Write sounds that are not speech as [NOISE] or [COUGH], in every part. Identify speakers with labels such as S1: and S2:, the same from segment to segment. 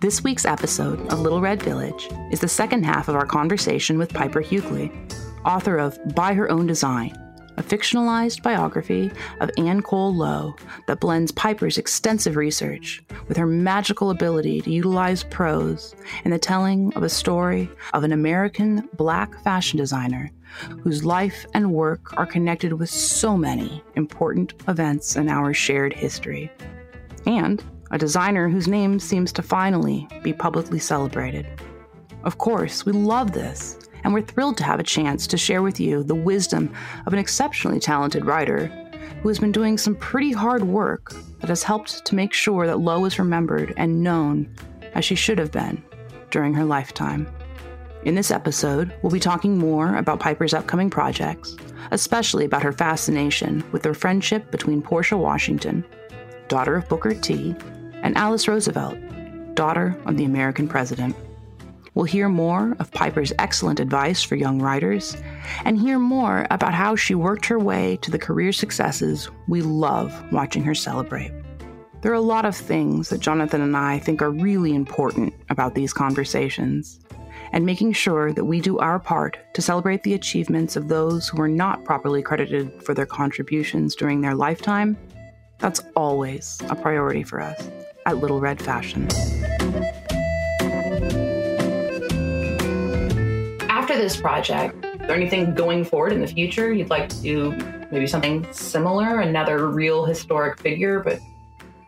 S1: This week's episode of Little Red Village is the second half of our conversation with Piper Huguley, author of By Her Own Design, a fictionalized biography of Ann Cole Lowe that blends Piper's extensive research with her magical ability to utilize prose in the telling of a story of an American black fashion designer whose life and work are connected with so many important events in our shared history. And a designer whose name seems to finally be publicly celebrated. Of course, we love this and we're thrilled to have a chance to share with you the wisdom of an exceptionally talented writer who has been doing some pretty hard work that has helped to make sure that Lowe is remembered and known as she should have been during her lifetime. In this episode, we'll be talking more about Piper's upcoming projects, especially about her fascination with the friendship between Portia Washington, daughter of Booker T, and Alice Roosevelt, daughter of the American president. We'll hear more of Piper's excellent advice for young writers and hear more about how she worked her way to the career successes we love watching her celebrate. There are a lot of things that Jonathan and I think are really important about these conversations, and making sure that we do our part to celebrate the achievements of those who are not properly credited for their contributions during their lifetime, that's always a priority for us at Little Red Fashion. after this project, is there anything going forward in the future you'd like to do? Maybe something similar, another real historic figure, but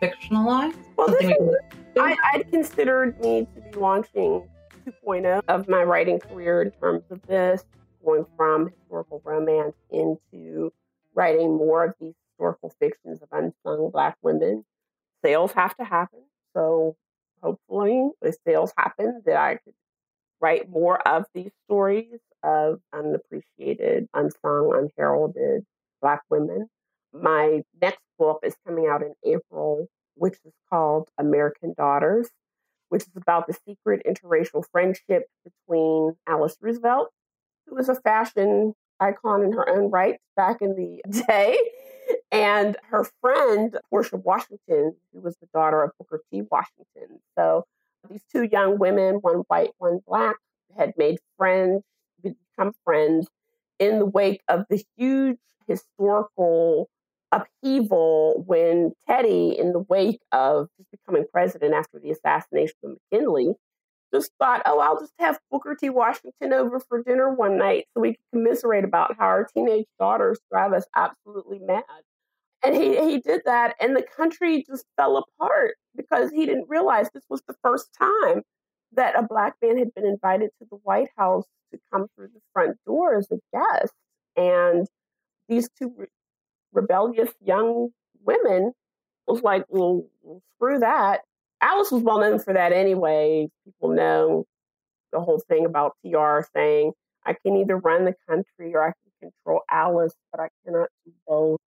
S1: fictionalized?
S2: Well, this is, I, I'd considered me to be launching 2.0 of my writing career in terms of this, going from historical romance into writing more of these historical fictions of unsung Black women. Sales have to happen. So hopefully, if sales happen, that I could write more of these stories of unappreciated, unsung, unheralded Black women. My next book is coming out in April, which is called American Daughters, which is about the secret interracial friendship between Alice Roosevelt, who was a fashion icon in her own right back in the [LAUGHS] day, and her friend, Portia Washington, who was the daughter of Booker T. Washington. So these two young women, one white, one black, had made friends, become friends in the wake of the huge historical upheaval when Teddy, in the wake of just becoming president after the assassination of McKinley, just thought, oh, I'll just have Booker T. Washington over for dinner one night so we can commiserate about how our teenage daughters drive us absolutely mad. And he, he did that, and the country just fell apart because he didn't realize this was the first time that a black man had been invited to the White House to come through the front door as a guest. And these two re- rebellious young women was like, well, screw that. Alice was well known for that anyway. People know the whole thing about TR saying, I can either run the country or I can control Alice, but I cannot do both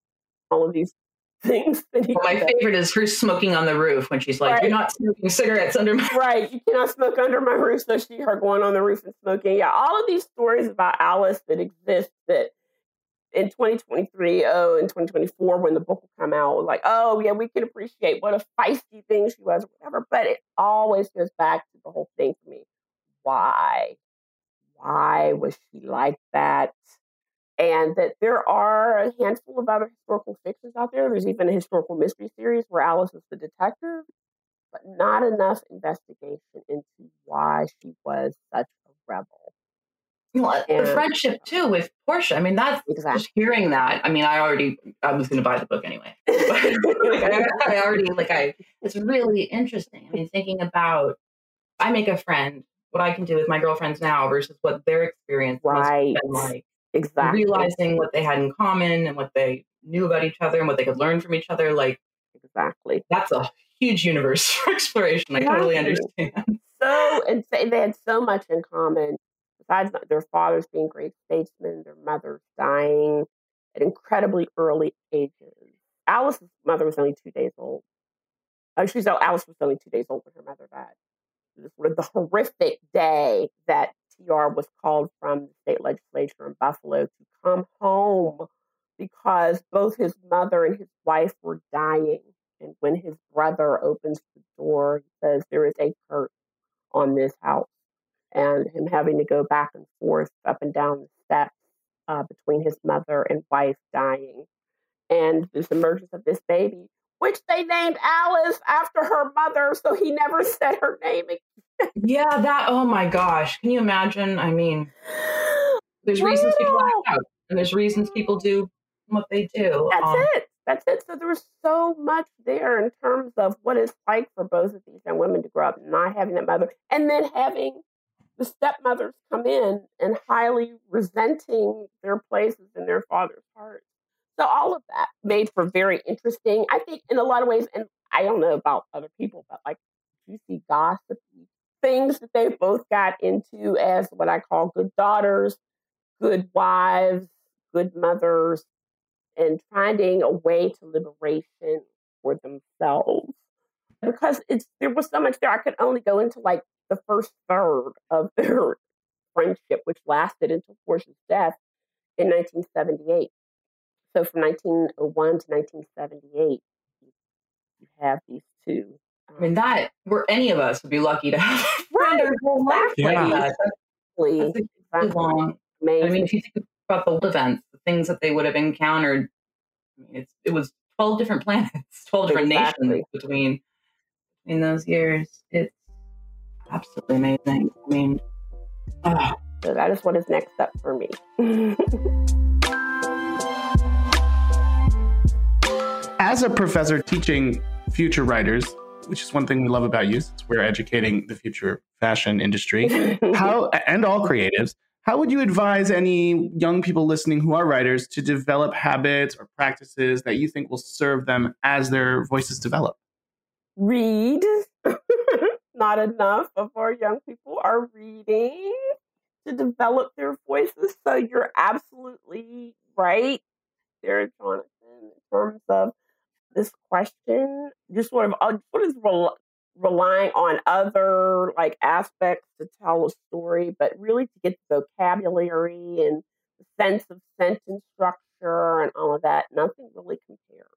S2: all of these [LAUGHS] things. That
S1: well, my favorite is her smoking on the roof when she's like, right. "You're not smoking cigarettes under my
S2: right. You cannot smoke under my roof." So she her going on the roof and smoking. Yeah, all of these stories about Alice that exist that in 2023, oh, in 2024, when the book will come out, like, oh yeah, we can appreciate what a feisty thing she was, or whatever. But it always goes back to the whole thing for me. Why? Why was she like that? And that there are a handful of other historical fictions out there. There's even a historical mystery series where Alice is the detective, but not enough investigation into why she was such a rebel.
S1: Well, and, the friendship too with Portia. I mean, that's exactly. just hearing that. I mean, I already I was going to buy the book anyway. [LAUGHS] [LAUGHS] like, I, I already like I. It's really interesting. I mean, thinking about I make a friend, what I can do with my girlfriends now versus what their experience right. like
S2: Exactly.
S1: Realizing what they had in common and what they knew about each other and what they could learn from each other. Like,
S2: exactly.
S1: That's a huge universe [LAUGHS] for exploration. I totally understand.
S2: So, and they had so much in common. Besides their fathers being great statesmen, their mothers dying at incredibly early ages. Alice's mother was only two days old. Oh, she's oh, Alice was only two days old when her mother died. This was the horrific day that TR was called from the state legislature in Buffalo to come home because both his mother and his wife were dying. And when his brother opens the door. He says, There is a curse on this house. And him having to go back and forth up and down the steps uh, between his mother and wife dying. And this emergence of this baby, which they named Alice after her mother, so he never [LAUGHS] said her name again.
S1: yeah, that, oh my gosh. Can you imagine? I mean, there's reasons people act out, and there's reasons people do what they do.
S2: That's um, it. That's it. So there's so much there in terms of what it's like for both of these young women to grow up not having that mother, and then having the stepmothers come in and highly resenting their places in their father's heart. So all of that made for very interesting, I think, in a lot of ways. And I don't know about other people, but like juicy gossip things that they both got into as what I call good daughters, good wives, good mothers, and finding a way to liberation for themselves. Because it's there was so much there, I could only go into like the first third of their [LAUGHS] friendship, which lasted until Portia's death in 1978. So from 1901 to 1978, you have these two.
S1: Um, I mean, that were any of us would be lucky to [LAUGHS] have
S2: right, exactly.
S1: like that. That's, that's long. Amazing. I mean, if you think about the events, the things that they would have encountered, I mean, it's, it was 12 different planets, [LAUGHS] 12 different exactly. nations between in those years. It's absolutely amazing. I mean,
S2: oh. so that is what is next up for me. [LAUGHS]
S3: As a professor teaching future writers, which is one thing we love about you, since we're educating the future fashion industry, [LAUGHS] how and all creatives, how would you advise any young people listening who are writers to develop habits or practices that you think will serve them as their voices develop?
S2: Read. [LAUGHS] Not enough of our young people are reading to develop their voices. So you're absolutely right there, Jonathan, in terms of this question. Just sort of, uh, what is of relying on other like aspects to tell a story, but really to get the vocabulary and the sense of sentence structure and all of that, nothing really compares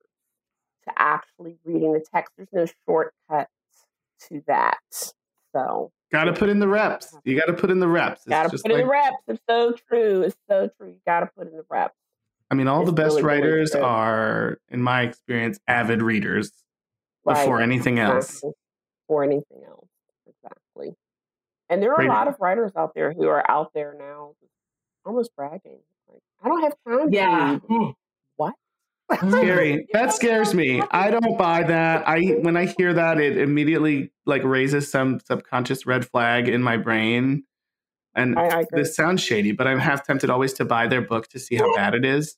S2: to actually reading the text. There's no shortcuts to that. So
S3: got to put in the reps. Uh-huh. You got to put in the reps.
S2: Got to put like, in the reps. It's so true. It's so true. You got to put in the reps.
S3: I mean, all it's the best really, writers really are, in my experience, avid readers right. before anything else
S2: or anything else. Exactly. And there are a lot of writers out there who are out there now almost bragging. Like, I don't have time
S1: yeah.
S2: to [GASPS] What? [LAUGHS]
S3: Scary. That scares me. I don't buy that. I when I hear that, it immediately like raises some subconscious red flag in my brain. And I, I this sounds shady, but I'm half tempted always to buy their book to see how bad it is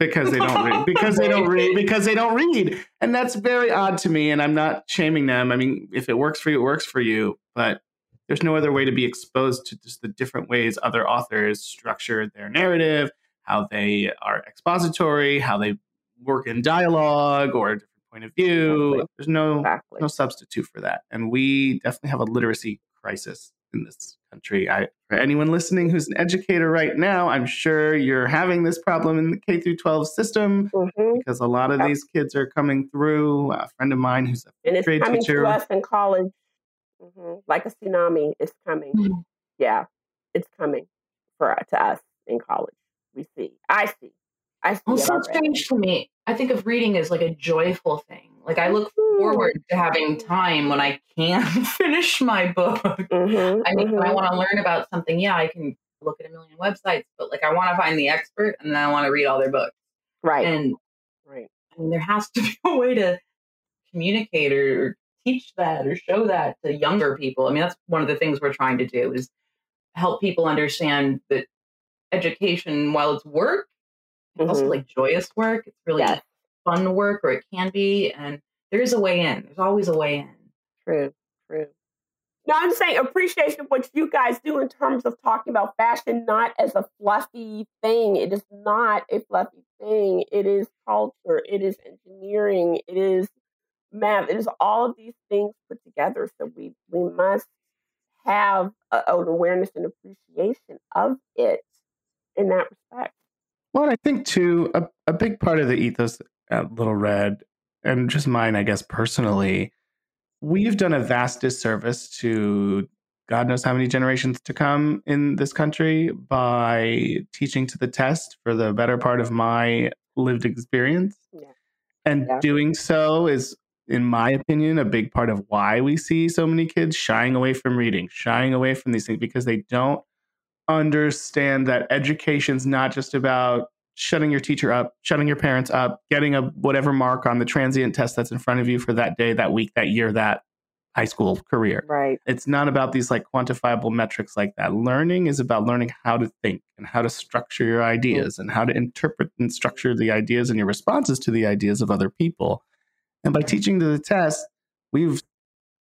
S3: because they don't read because they don't read because they don't read. And that's very odd to me and i'm not shaming them. I mean if it works for you it works for you but there's no other way to be exposed to just the different ways other authors structure their narrative how they are expository how they work in dialogue or a different point of view. Exactly. there's no exactly. no substitute for that. And we definitely have a literacy crisis in this country. I, for anyone listening who's an educator right now, I'm sure you're having this problem in the K through 12 system mm-hmm. because a lot of yep. these kids are coming through. A friend of mine who's a
S2: and it's
S3: grade
S2: coming
S3: teacher,
S2: to us in college, mm-hmm. like a tsunami. It's coming. Mm-hmm. Yeah, it's coming for to us in college. We see. I see. I.
S1: Well, so strange to me. I think of reading as like a joyful thing. Like I look forward to having time when I can [LAUGHS] finish my book. Mm-hmm, I mean, mm-hmm. I want to learn about something, yeah, I can look at a million websites, but like I want to find the expert and then I want to read all their books.
S2: Right.
S1: And right. And there has to be a way to communicate or teach that or show that to younger people. I mean, that's one of the things we're trying to do is help people understand that education, while it's work, mm-hmm. also like joyous work. It's really yes. fun work or it can be and there's a way in. There's always a way in.
S2: True true. Now i'm saying appreciation of what you guys do in terms of talking about fashion not as a fluffy thing. It is not a fluffy thing. It is culture. It is engineering. It is math. It is all of these things put together. So we we must have a, an awareness and appreciation of it in that respect
S3: well, I think too a, a big part of the ethos at Little Red and just mine, I guess, personally, we've done a vast disservice to God knows how many generations to come in this country by teaching to the test for the better part of my lived experience. Yeah. And yeah. doing so is, in my opinion, a big part of why we see so many kids shying away from reading, shying away from these things because they don't understand that education's not just about shutting your teacher up, shutting your parents up, getting a whatever mark on the transient test that's in front of you for that day, that week, that year, that high school career.
S2: Right.
S3: It's not about these like quantifiable metrics like that. Learning is about learning how to think and how to structure your ideas and how to interpret and structure the ideas and your responses to the ideas of other people. And by teaching to the test, we've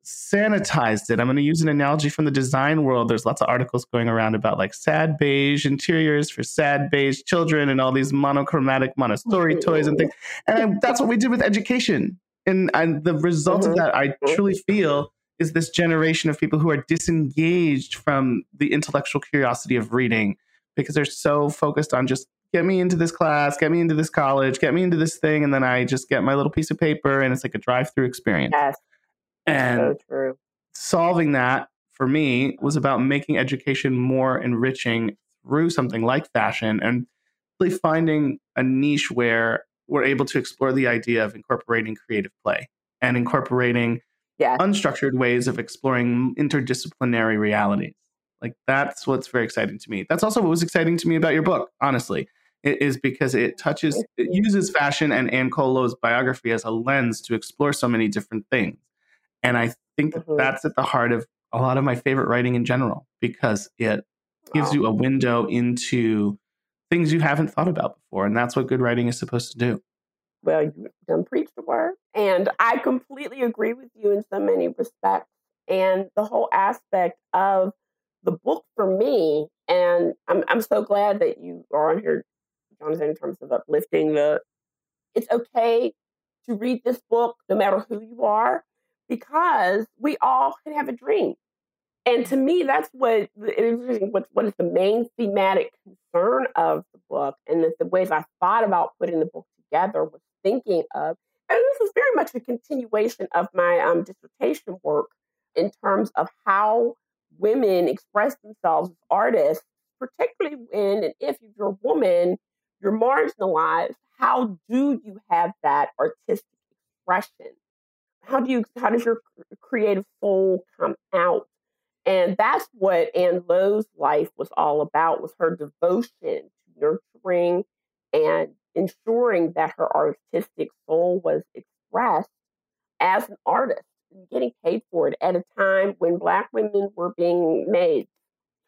S3: sanitized it. I'm going to use an analogy from the design world. There's lots of articles going around about like sad beige interiors for sad beige children and all these monochromatic Montessori toys and things. And I, that's what we did with education. And, and the result mm-hmm. of that, I truly feel, is this generation of people who are disengaged from the intellectual curiosity of reading because they're so focused on just get me into this class, get me into this college, get me into this thing, and then I just get my little piece of paper and it's like a drive-through experience.
S2: Yes.
S3: And
S2: so true.
S3: solving that for me was about making education more enriching through something like fashion and really finding a niche where we're able to explore the idea of incorporating creative play and incorporating yes. unstructured ways of exploring interdisciplinary realities. Like that's what's very exciting to me. That's also what was exciting to me about your book, honestly. It is because it touches, it uses fashion and Ann Cole Lowe's biography as a lens to explore so many different things. And I think that mm-hmm. that's at the heart of a lot of my favorite writing in general because it gives wow. you a window into things you haven't thought about before. And that's what good writing is supposed to do.
S2: Well, you done preached the word. And I completely agree with you in so many respects. And the whole aspect of the book for me, and I'm, I'm so glad that you are on here, Jonathan, in terms of uplifting the, it's okay to read this book no matter who you are because we all can have a dream. And to me, that's what what, is the main thematic concern of the book, and the, the ways I thought about putting the book together was thinking of. And this is very much a continuation of my um, dissertation work in terms of how women express themselves as artists, particularly when and if you're a woman, you're marginalized. How do you have that artistic expression? How do you how does your creative soul come out? And that's what ann lowe's life was all about was her devotion to nurturing and ensuring that her artistic soul was expressed as an artist getting paid for it at a time when black women were being made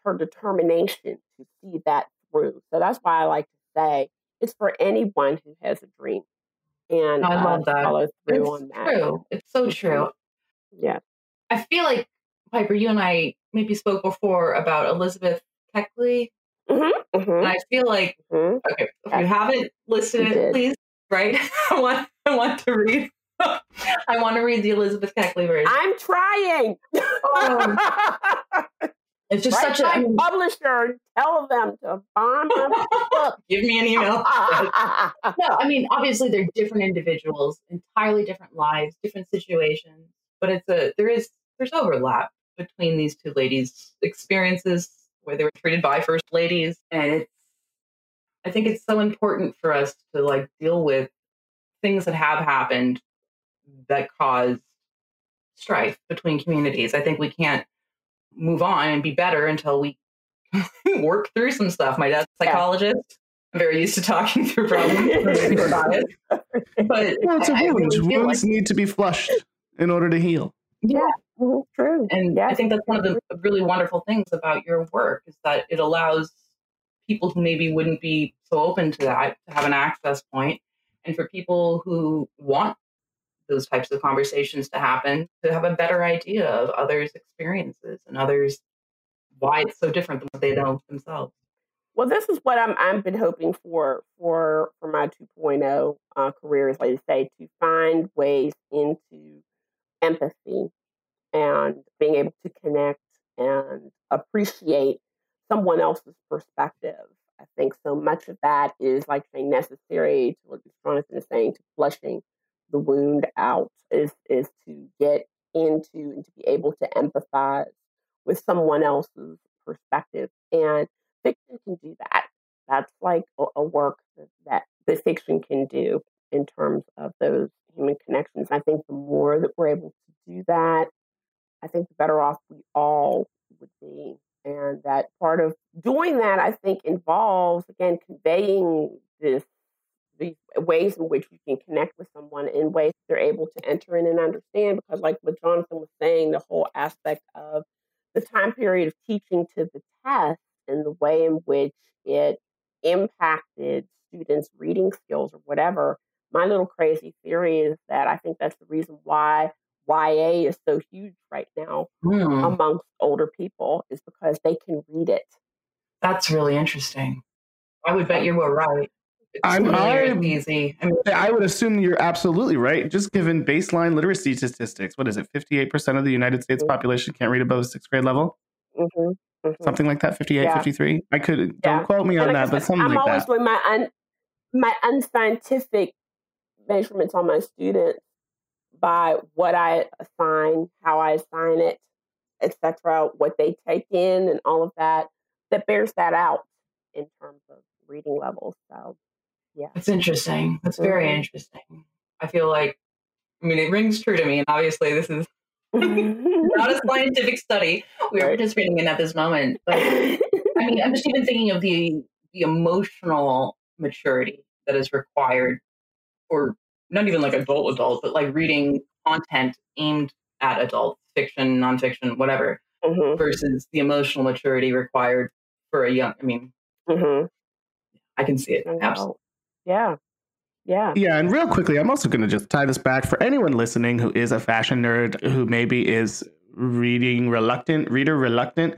S2: her determination to see that through. So that's why i like to say it's for anyone who has a dream and
S1: I love uh, that.
S2: follow through
S1: it's
S2: on that.
S1: True. It's so true.
S2: Yeah.
S1: I feel like Piper, you and I maybe spoke before about Elizabeth Keckley.
S2: Mm-hmm, mm-hmm.
S1: And I feel like mm-hmm. okay, if you haven't listened it, please, right? [LAUGHS] I want I want to read. [LAUGHS] I want to read the Elizabeth Keckley version.
S2: I'm trying. [LAUGHS]
S1: Um, it's just
S2: Write
S1: such a
S2: publisher. Tell them to bomb my [LAUGHS] book.
S1: Give me an email. [LAUGHS] no, I mean obviously they're different individuals, entirely different lives, different situations, but it's a there is there's overlap between these two ladies' experiences where they were treated by first ladies, and it's I think it's so important for us to like deal with things that have happened that cause strife between communities. I think we can't move on and be better until we [LAUGHS] work through some stuff. My dad's a psychologist. Yeah. I'm very used to talking through [LAUGHS] problems about it. But
S3: well, it's a wound. Really Wounds like, need to be flushed in order to heal.
S2: Yeah, true.
S1: And yeah. I think that's one of the really wonderful things about your work is that it allows people who maybe wouldn't be so open to that to have an access point, and for people who want those types of conversations to happen to have a better idea of others' experiences and others why it's so different than what they know themselves.
S2: Well, this is what I'm I've been hoping for for for my 2.0 uh, career is like to say to find ways into empathy and being able to connect and appreciate someone else's perspective. I think so much of that is like saying necessary to what Jonathan is saying to flushing the wound out is is to get into and to be able to empathize with someone else's perspective. And fiction can do that. That's like a, a work that, that the fiction can do in terms of those human connections. I think the more that we're able to do that, I think the better off we all would be. And that part of doing that, I think, involves, again, conveying this these ways in which you can connect with someone in ways they're able to enter in and understand. Because, like what Jonathan was saying, the whole aspect of the time period of teaching to the test and the way in which it impacted students' reading skills or whatever. My little crazy theory is that I think that's the reason why YA is so huge right now mm. amongst older people is because they can read it.
S1: That's really interesting. I would bet you were right.
S3: I'm, I'm easy. I, mean, I would assume you're absolutely right. Just given baseline literacy statistics, what is it? 58% of the United States mm-hmm. population can't read above sixth grade level? Mm-hmm. Mm-hmm. Something like that, 58, yeah. 53. I could, yeah. don't quote me on that, but something I'm like that. I'm always
S2: doing my, un, my unscientific measurements on my students by what I assign, how I assign it, etc., what they take in, and all of that that bears that out in terms of reading levels. So, yeah,
S1: it's interesting. That's very mm-hmm. interesting. I feel like, I mean, it rings true to me, and obviously, this is [LAUGHS] not a scientific study we are participating in at this moment. But I mean, I'm just even thinking of the the emotional maturity that is required for not even like adult adult, but like reading content aimed at adults, fiction, nonfiction, whatever, mm-hmm. versus the emotional maturity required for a young. I mean, mm-hmm. I can see it. Absolutely.
S2: Yeah. Yeah.
S3: Yeah. And real quickly, I'm also going to just tie this back for anyone listening who is a fashion nerd who maybe is reading reluctant, reader reluctant.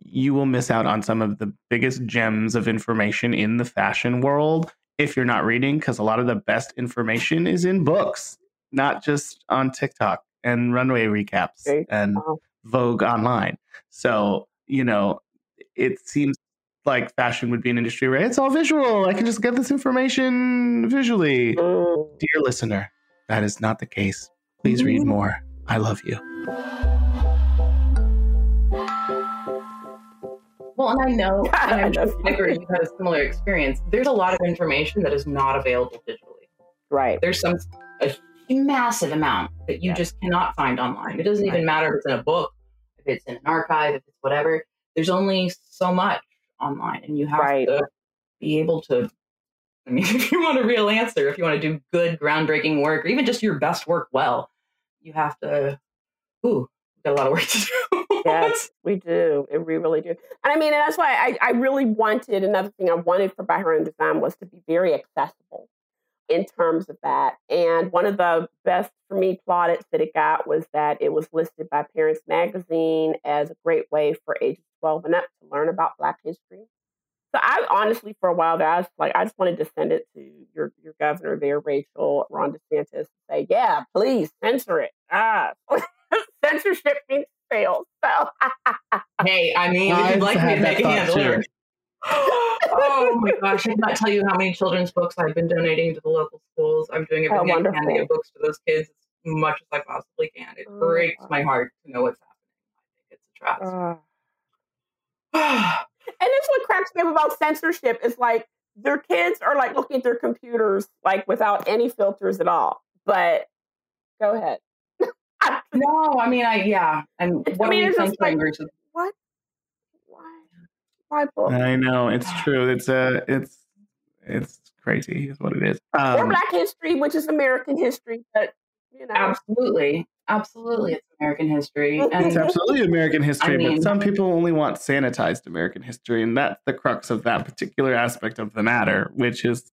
S3: You will miss out on some of the biggest gems of information in the fashion world if you're not reading, because a lot of the best information is in books, not just on TikTok and runway recaps and Vogue online. So, you know, it seems like fashion would be an industry where it's all visual. I can just get this information visually. Dear listener, that is not the case. Please read mm-hmm. more. I love you.
S1: Well, and I know, [LAUGHS] and I'm just sure you had a similar experience. There's a lot of information that is not available digitally.
S2: Right.
S1: There's some a massive amount that you yeah. just cannot find online. It doesn't right. even matter if it's in a book, if it's in an archive, if it's whatever. There's only so much online, and you have right. to be able to. I mean, [LAUGHS] if you want a real answer, if you want to do good, groundbreaking work, or even just your best work well, you have to. Ooh, got a lot of work to do. [LAUGHS]
S2: yes, we do. We really do. And I mean, and that's why I, I really wanted another thing I wanted for By Her Own Design was to be very accessible in terms of that. And one of the best for me plaudits that it got was that it was listed by Parents Magazine as a great way for ages 12 and up to learn about Black history. So I honestly, for a while there, I was like, I just wanted to send it to your your governor there, Rachel Ron DeSantis, say, yeah, please censor it. Ah, [LAUGHS] censorship means fail. So [LAUGHS]
S1: hey, I mean, if you'd like me to make a handle oh my gosh, I cannot tell you how many children's books I've been donating to the local schools. I'm doing oh, everything oh, I can to get books to those kids as much as I possibly can. It oh, breaks my heart to know what's happening. I think it's a tragedy. [SIGHS]
S2: And that's what cracks me up about censorship is like their kids are like looking at their computers like without any filters at all. But go ahead. [LAUGHS]
S1: no, I mean, I yeah, and what I mean, are we like,
S2: versus what?
S3: Why? Why I know it's [SIGHS] true. It's a uh, it's it's crazy. Is what it is.
S2: Um, or Black history, which is American history, but you know,
S1: absolutely, absolutely, mm. it's American history.
S3: And it's absolutely American history, I mean, but some people only want sanitized American history, and that's the crux of that particular aspect of the matter, which is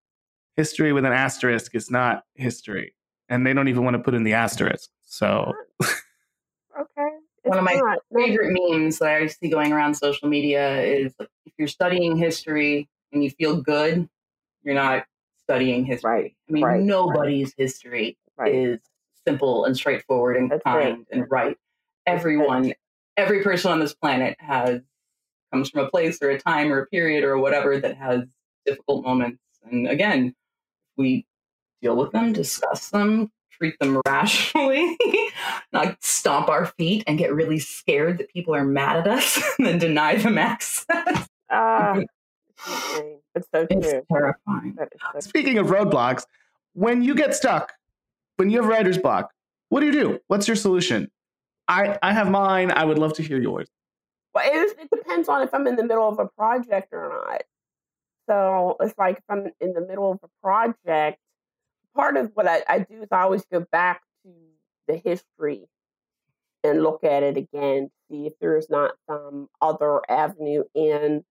S3: history with an asterisk is not history, and they don't even want to put in the asterisk. So, [LAUGHS]
S2: okay.
S1: One of my not. favorite memes that I see going around social media is like, if you're studying history and you feel good, you're not studying history. Right. I mean, right. nobody's right. history is simple and straightforward and That's kind and right. Everyone, every person on this planet has comes from a place or a time or a period or whatever that has difficult moments. And again, we deal with them, discuss them, treat them [LAUGHS] rationally, not stomp our feet and get really scared that people are mad at us [LAUGHS] and then deny them access. Ah, [LAUGHS]
S2: it's so
S1: it's terrifying.
S3: So Speaking of roadblocks, when you get stuck, when you have writer's block, what do you do? What's your solution? I, I have mine. I would love to hear yours.
S2: Well, it, it depends on if I'm in the middle of a project or not. So it's like if I'm in the middle of a project, part of what I, I do is I always go back to the history and look at it again, see if there's not some other avenue in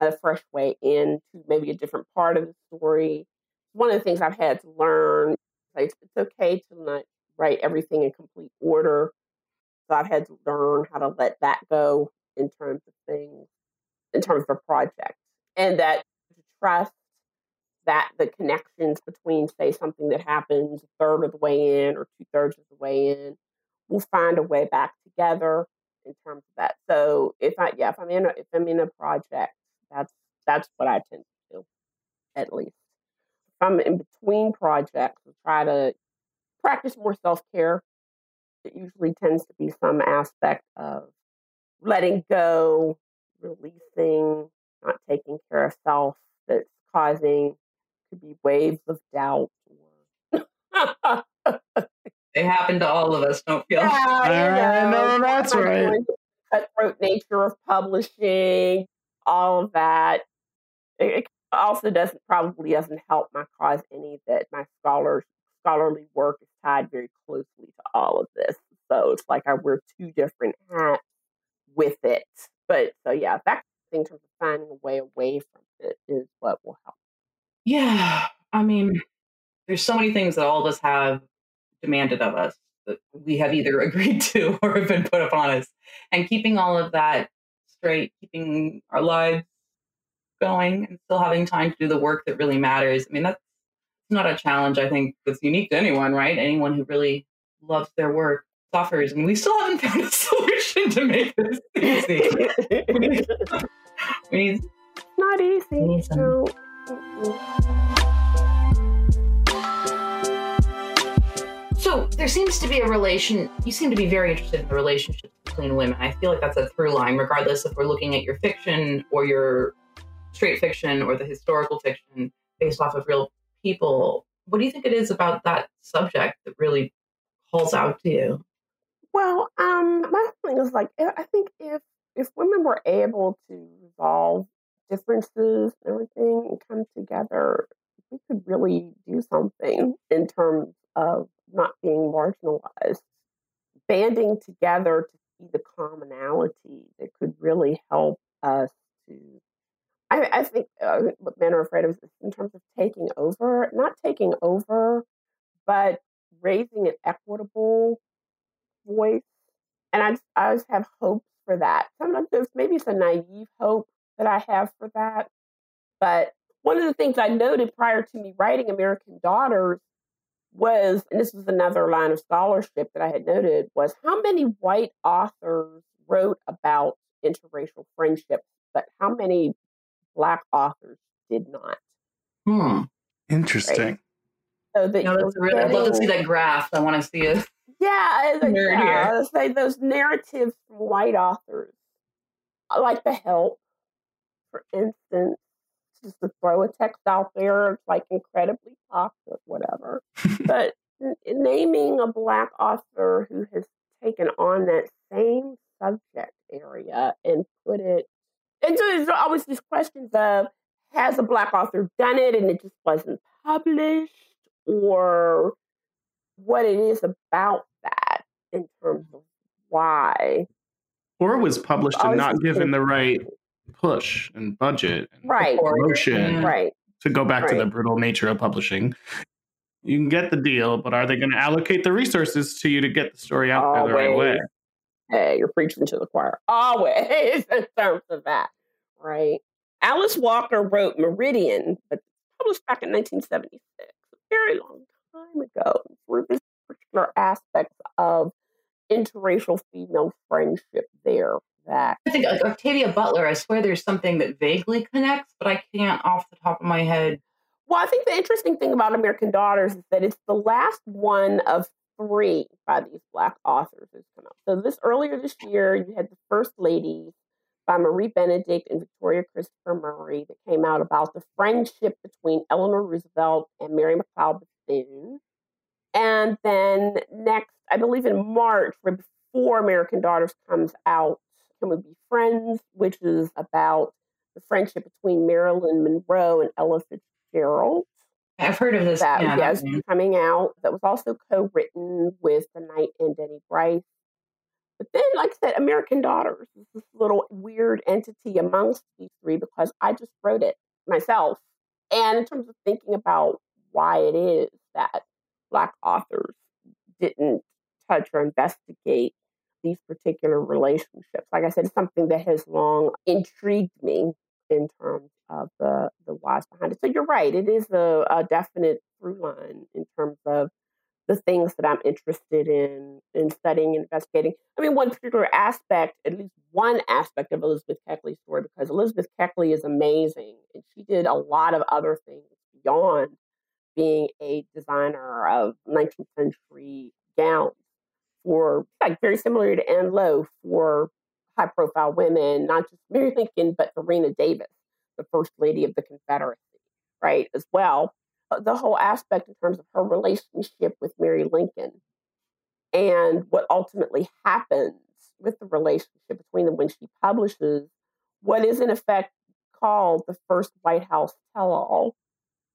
S2: a fresh way into maybe a different part of the story. One of the things I've had to learn, like it's okay to not write everything in complete order. So I've had to learn how to let that go in terms of things, in terms of projects. And that to trust that the connections between, say, something that happens a third of the way in or two thirds of the way in, we'll find a way back together in terms of that. So if I yeah, if I'm in a, if I'm in a project, that's that's what I tend to do, at least. If I'm in between projects, I try to practice more self care. It usually tends to be some aspect of letting go, releasing, not taking care of self that's causing to be waves of doubt. [LAUGHS]
S1: they happen to all of us, don't feel?
S2: Yeah,
S3: you know, no, that's right.
S2: Cutthroat nature of publishing, all of that. It also doesn't probably doesn't help my cause any that my scholars scholarly work is tied very closely to all of this. So it's like I wear two different hats with it. But so yeah, that in terms of finding a way away from it is what will help.
S1: Yeah. I mean, there's so many things that all of us have demanded of us that we have either [LAUGHS] agreed to or have been put upon us. And keeping all of that straight, keeping our lives going and still having time to do the work that really matters. I mean, that's not a challenge I think that's unique to anyone, right? Anyone who really loves their work suffers. And we still haven't [LAUGHS] found a solution to make this easy. [LAUGHS] we need,
S2: we need not easy. We need some.
S1: So there seems to be a relation. You seem to be very interested in the relationship between women. I feel like that's a through line, regardless if we're looking at your fiction or your straight fiction or the historical fiction based off of real people. What do you think it is about that subject that really calls out to you?
S2: Well, um, my thing is like I think if if women were able to resolve differences and everything and come together, we could really do something in terms of not being marginalized. Banding together to see the commonality that could really help us to. I, I think uh, men are afraid of in terms of taking over, not taking over, but raising an equitable voice. And I I just have hopes for that. Sometimes there's maybe it's a naive hope that I have for that. But one of the things I noted prior to me writing American Daughters was, and this was another line of scholarship that I had noted, was how many white authors wrote about interracial friendships, but how many black authors did not.
S3: Hmm. Interesting. Right?
S1: So that no, that's really, I'd love to see that graph. I want to see it.
S2: Yeah, [LAUGHS] like, yeah. Say those narratives from white authors, like The Help, for instance, just to throw a text out there, it's like incredibly toxic, whatever. [LAUGHS] but n- naming a black author who has taken on that same subject area and put it, and so there's always these questions of has a black author done it and it just wasn't published, or what it is about that in terms of why.
S3: Or was published and not given the right push and budget and
S2: right.
S3: promotion
S2: right.
S3: to go back right. to the brutal nature of publishing. You can get the deal, but are they going to allocate the resources to you to get the story out Always. there the right way?
S2: Hey, you're preaching to the choir. Always [LAUGHS] in terms of that, right? Alice Walker wrote Meridian, but published back in 1976, a very long time ago, for this particular aspect of interracial female friendship there that.
S1: I think like Octavia Butler, I swear there's something that vaguely connects, but I can't off the top of my head.
S2: Well, I think the interesting thing about American Daughters is that it's the last one of three by these Black authors that's come out. So this earlier this year, you had the First Lady by Marie Benedict and Victoria Christopher Murray that came out about the friendship between Eleanor Roosevelt and Mary McLeod Bethune. And then next, I believe in March, right before American Daughters comes out, Can We Be Friends, which is about the friendship between Marilyn Monroe and Ella Fitzgerald.
S1: I've heard of this.
S2: That yeah, yes, coming out. That was also co-written with the Knight and Denny Bryce. But then, like I said, American Daughters is this little weird entity amongst these three because I just wrote it myself. And in terms of thinking about why it is that Black authors didn't touch or investigate these particular relationships, like I said, it's something that has long intrigued me in terms of the, the whys behind it. So you're right, it is a, a definite through line in terms of the things that I'm interested in in studying and investigating. I mean, one particular aspect, at least one aspect of Elizabeth Keckley's story, because Elizabeth Keckley is amazing, and she did a lot of other things beyond being a designer of 19th century gowns for like very similar to Ann Lowe for high profile women, not just Mary Lincoln, but Varina Davis, the first lady of the Confederacy, right, as well. Uh, the whole aspect in terms of her relationship with Mary Lincoln and what ultimately happens with the relationship between them when she publishes what is in effect called the first White House tell all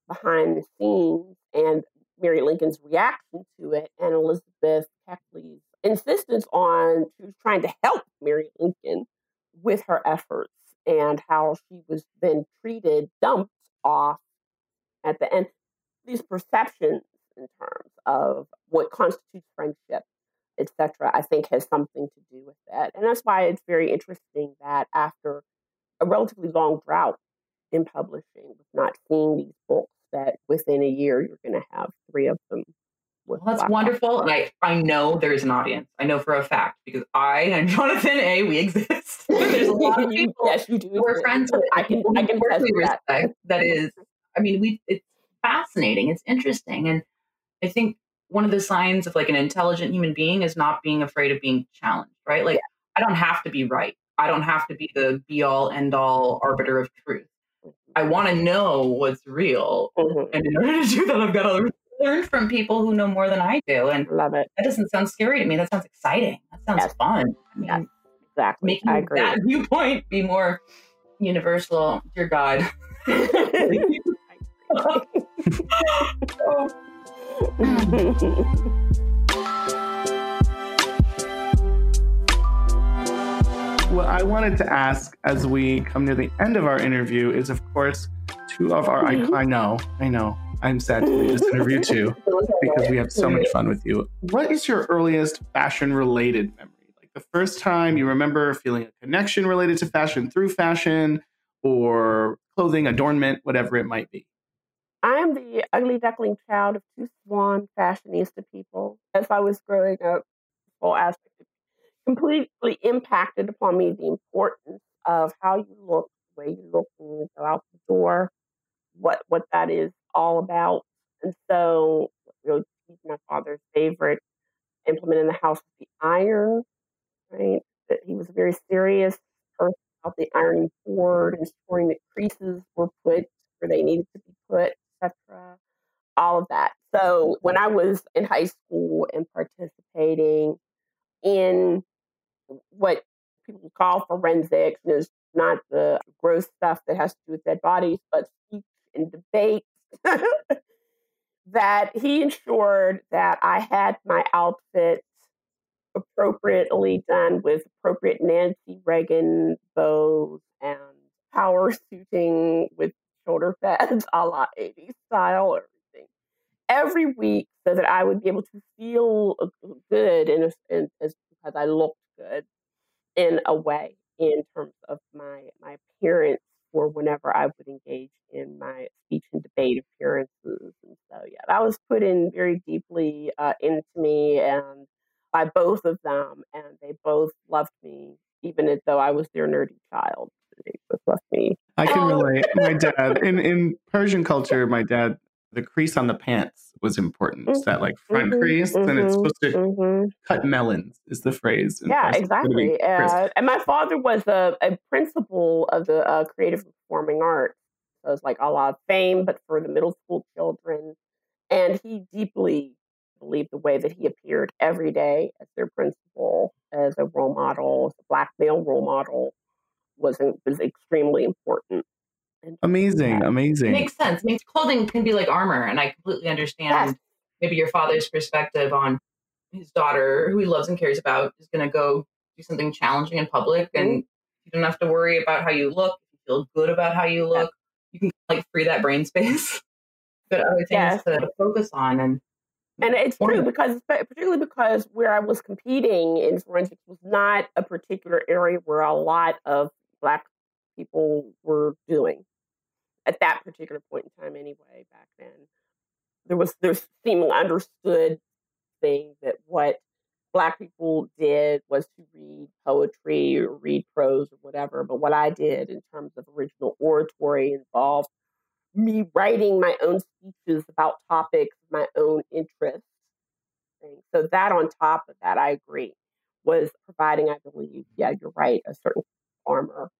S2: behind the scenes and Mary Lincoln's reaction to it and Elizabeth Keckley's insistence on she was trying to help Mary Lincoln with her efforts and how she was then treated, dumped off at the end these perceptions in terms of what constitutes friendship, etc., I think has something to do with that. And that's why it's very interesting that after a relatively long drought in publishing, with not seeing these books, that within a year you're going to have three of them.
S1: Well, that's wonderful. And I, I know there's an audience. I know for a fact because I and [LAUGHS] Jonathan A, we exist. [LAUGHS] there's a lot of [LAUGHS] people
S2: yes, you do.
S1: we're friends with.
S2: I can, I can respect.
S1: That. that is, I mean, we, it's fascinating. It's interesting. And I think one of the signs of like an intelligent human being is not being afraid of being challenged, right? Like, I don't have to be right. I don't have to be the be all end all arbiter of truth. I want to know what's real. Mm-hmm. And in order to do that, I've got to learn from people who know more than I do. And
S2: love it.
S1: That doesn't sound scary to me. That sounds exciting. That sounds yes. fun.
S2: I mean, yes, exactly.
S1: Making I [LAUGHS] agree. that viewpoint be more universal. Dear God. [LAUGHS] [LAUGHS] [LAUGHS]
S3: what I wanted to ask as we come near the end of our interview is, of course, two of our. Mm-hmm. I, I know, I know. I'm sad to leave this interview [LAUGHS] too because we have so much fun with you. What is your earliest fashion related memory? Like the first time you remember feeling a connection related to fashion through fashion or clothing, adornment, whatever it might be?
S2: I'm the ugly duckling child of two swan fashionista people. As I was growing up, whole aspect completely impacted upon me the importance of how you look, the way you look when you go out the door, what what that is all about. And so, you know, my father's favorite implement in the house was the iron, right? That he was a very serious person about the ironing board, and ensuring that creases were put where they needed to be put, etc. All of that. So when I was in high school and participating in what people call forensics, and it's not the gross stuff that has to do with dead bodies, but speech and debate, [LAUGHS] that he ensured that I had my outfit appropriately done with appropriate Nancy Reagan bows and power suiting with shoulder pads [LAUGHS] a la 80s style, everything. Every week so that I would be able to feel uh, good and, and as because I looked good in a way in terms of my my appearance for whenever I would engage in my speech and debate appearances. And so, yeah, that was put in very deeply uh, into me and by both of them. And they both loved me, even though I was their nerdy child. With.
S3: I can relate. My dad in in Persian culture, my dad the crease on the pants was important. Mm-hmm. That like front mm-hmm. crease, mm-hmm. and it's supposed to mm-hmm. cut melons is the phrase.
S2: Yeah, exactly. Uh, and my father was a, a principal of the uh, creative performing arts. So it's like a lot of fame, but for the middle school children. And he deeply believed the way that he appeared every day as their principal, as a role model, as a black male role model, was was extremely important.
S3: Amazing, amazing.
S1: It makes sense. I mean, clothing can be like armor, and I completely understand yes. maybe your father's perspective on his daughter, who he loves and cares about, is going to go do something challenging in public, mm-hmm. and you don't have to worry about how you look. You feel good about how you look. You can like free that brain space. [LAUGHS] but other things yes. to focus on, and
S2: and it's true because particularly because where I was competing in forensics was not a particular area where a lot of black people were doing at that particular point in time anyway back then. There was this seemingly understood thing that what black people did was to read poetry or read prose or whatever but what i did in terms of original oratory involved me writing my own speeches about topics of my own interest so that on top of that i agree was providing i believe yeah you're right a certain armor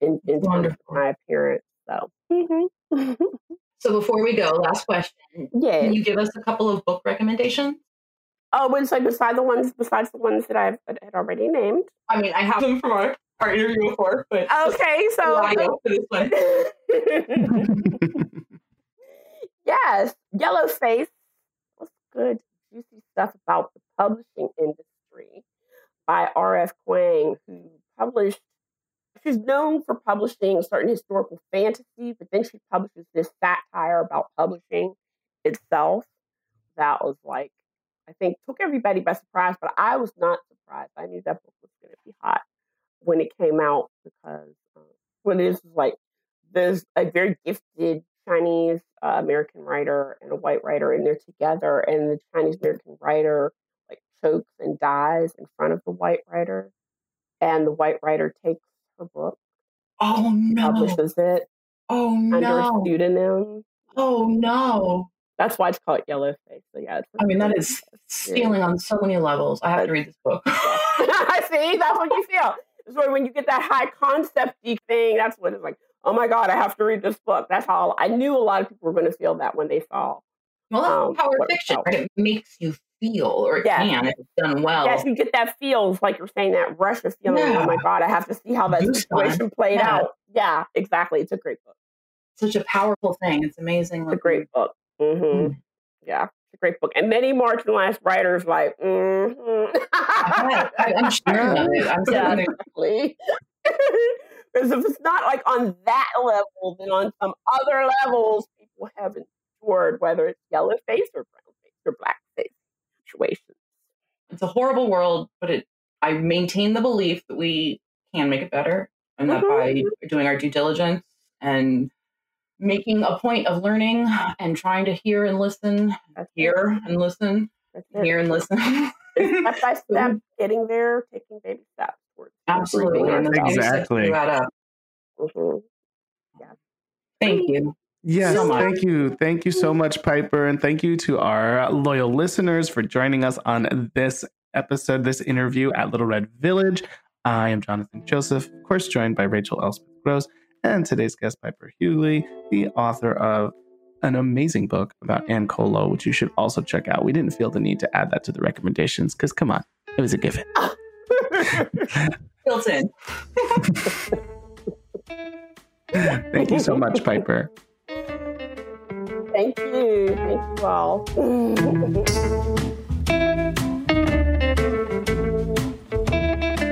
S2: in, in of my appearance so, mm-hmm. [LAUGHS]
S1: so before we go, last question. Yeah. Can you give us a couple of book recommendations?
S2: Oh, would say beside the ones besides the ones that I've had already named.
S1: I mean, I have them from our, our interview before, but
S2: okay, so this one. [LAUGHS] yes, Yellowface was good, juicy stuff about the publishing industry by R.F. Kuang, who published she's known for publishing certain historical fantasy, but then she publishes this satire about publishing itself. That was like, I think, took everybody by surprise, but I was not surprised. I knew that book was going to be hot when it came out because what it is is like there's a very gifted Chinese uh, American writer and a white writer, and they're together, and the Chinese American writer like chokes and dies in front of the white writer, and the white writer takes her book.
S1: Oh no!
S2: Publishes it.
S1: Oh no!
S2: Under a pseudonym.
S1: Oh no!
S2: That's why it's called Yellowface. So yeah,
S1: I mean that is stealing on so many levels. I have to read this book. [LAUGHS] [LAUGHS]
S2: I see. That's what you feel. So when you get that high concepty thing, that's what it's like. Oh my god, I have to read this book. That's how I knew a lot of people were going to feel that when they saw.
S1: Well, that's um, power fiction. Right? It makes you feel, or it yes. can if it's done well.
S2: Yes, you get that feels like you're saying that rush of feeling. Yeah. Oh my god, I have to see how that situation played yeah. out. Yeah, exactly. It's a great book.
S1: Such a powerful thing. It's amazing.
S2: It's a great book. Mm-hmm. Mm. Yeah, it's a gret book. And many marginalized writers like, mm-hmm.
S1: I, am sure of it. I'm
S2: yeah, definitely. Because [LAUGHS] if it's not like on that level, then on some other levels, people have endured, whether it's yellow face or brown face or black face situations.
S1: It's a horrible world, but it I maintain the belief that we can make it better and mm-hmm. that by mm-hmm. doing our due diligence and making a point of learning and trying to hear and listen, That's hear it. and listen, hear and listen.
S2: step by [LAUGHS] step, getting there, taking baby steps.
S1: Absolutely.
S3: Exactly.
S1: Mm-hmm. Yeah. Thank you.
S3: Yes, so thank you. Thank you so much, Piper. And thank you to our loyal listeners for joining us on this episode, this interview at Little Red Village. I am Jonathan Joseph, of course, joined by Rachel Elspeth Gross and today's guest, Piper Huguley, the author of an amazing book about Ann Cole Lowe, which you should also check out. We didn't feel the need to add that to the recommendations because, come on, it was a given. [LAUGHS]
S1: Built in. [LAUGHS]
S3: Thank you so much, Piper.
S2: Thank you. Thank you all.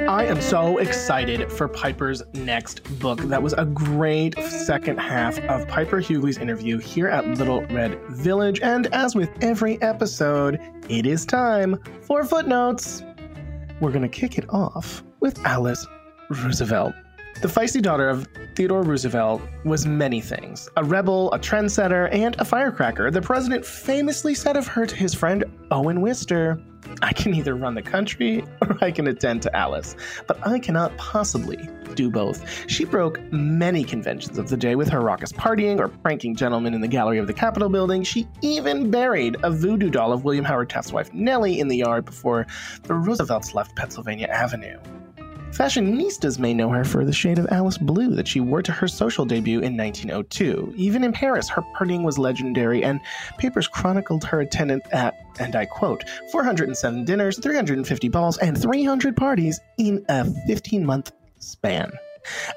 S4: I am so excited for Piper's next book. That was a great second half of Piper Huguley's interview here at Little Red Village. And as with every episode, it is time for footnotes. We're going to kick it off with Alice Roosevelt. The feisty daughter of Theodore Roosevelt was many things a rebel, a trendsetter, and a firecracker. The president famously said of her to his friend Owen Wister, I can either run the country or I can attend to Alice, but I cannot possibly do both. She broke many conventions of the day with her raucous partying or pranking gentlemen in the gallery of the Capitol building. She even buried a voodoo doll of William Howard Taft's wife Nellie in the yard before the Roosevelts left Pennsylvania Avenue. Fashionistas may know her for the shade of Alice Blue that she wore to her social debut in 1902. Even in Paris, her partying was legendary, and papers chronicled her attendance at, and I quote, 407 dinners, 350 balls, and 300 parties in a 15 month span.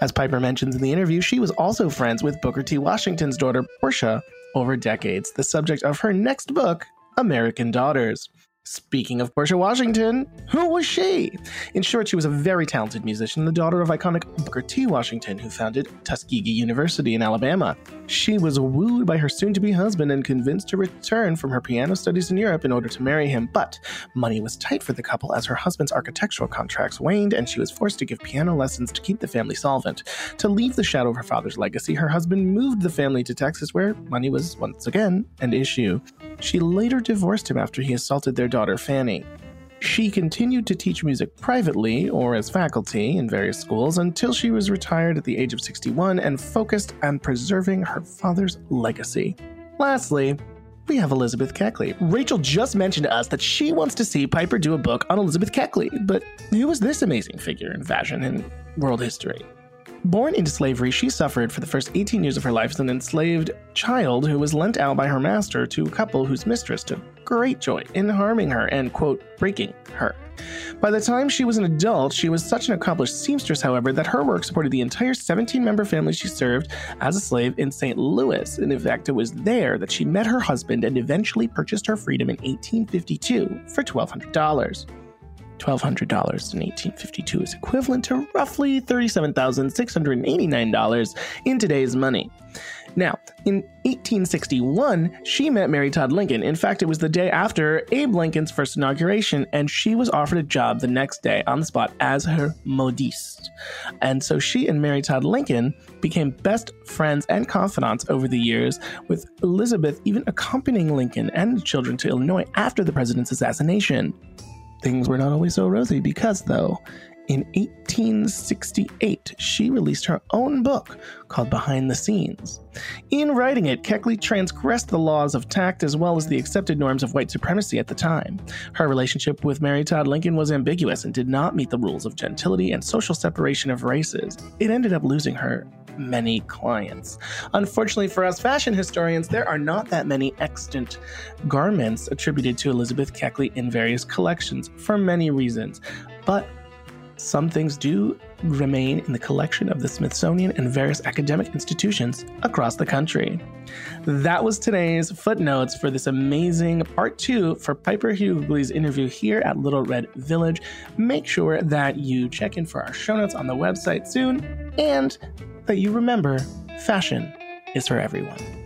S4: As Piper mentions in the interview, she was also friends with Booker T. Washington's daughter, Portia, over decades, the subject of her next book, American Daughters. Speaking of Portia Washington, who was she? In short, she was a very talented musician, the daughter of iconic Booker T. Washington, who founded Tuskegee University in Alabama. She was wooed by her soon to be husband and convinced to return from her piano studies in Europe in order to marry him, but money was tight for the couple as her husband's architectural contracts waned and she was forced to give piano lessons to keep the family solvent. To leave the shadow of her father's legacy, her husband moved the family to Texas, where money was once again an issue. She later divorced him after he assaulted their daughter Fanny. She continued to teach music privately or as faculty in various schools until she was retired at the age of 61 and focused on preserving her father's legacy. Lastly, we have Elizabeth Keckley. Rachel just mentioned to us that she wants to see Piper do a book on Elizabeth Keckley, but who was this amazing figure in fashion and world history? Born into slavery, she suffered for the first 18 years of her life as an enslaved child who was lent out by her master to a couple whose mistress took great joy in harming her and, quote, breaking her. By the time she was an adult, she was such an accomplished seamstress, however, that her work supported the entire 17 member family she served as a slave in St. Louis. And in fact, it was there that she met her husband and eventually purchased her freedom in 1852 for $1,200. $1,200 in 1852 is equivalent to roughly $37,689 in today's money. Now, in 1861, she met Mary Todd Lincoln. In fact, it was the day after Abe Lincoln's first inauguration, and she was offered a job the next day on the spot as her modiste. And so she and Mary Todd Lincoln became best friends and confidants over the years, with Elizabeth even accompanying Lincoln and the children to Illinois after the president's assassination. Things were not always so rosy because, though, in 1868, she released her own book called Behind the Scenes. In writing it, Keckley transgressed the laws of tact as well as the accepted norms of white supremacy at the time. Her relationship with Mary Todd Lincoln was ambiguous and did not meet the rules of gentility and social separation of races. It ended up losing her many clients. Unfortunately for us fashion historians, there are not that many extant garments attributed to Elizabeth Keckley in various collections for many reasons. But some things do remain in the collection of the Smithsonian and various academic institutions across the country. That was today's footnotes for this amazing part two for Piper Huguley's interview here at Little Red Village. Make sure that you check in for our show notes on the website soon and that you remember fashion is for everyone.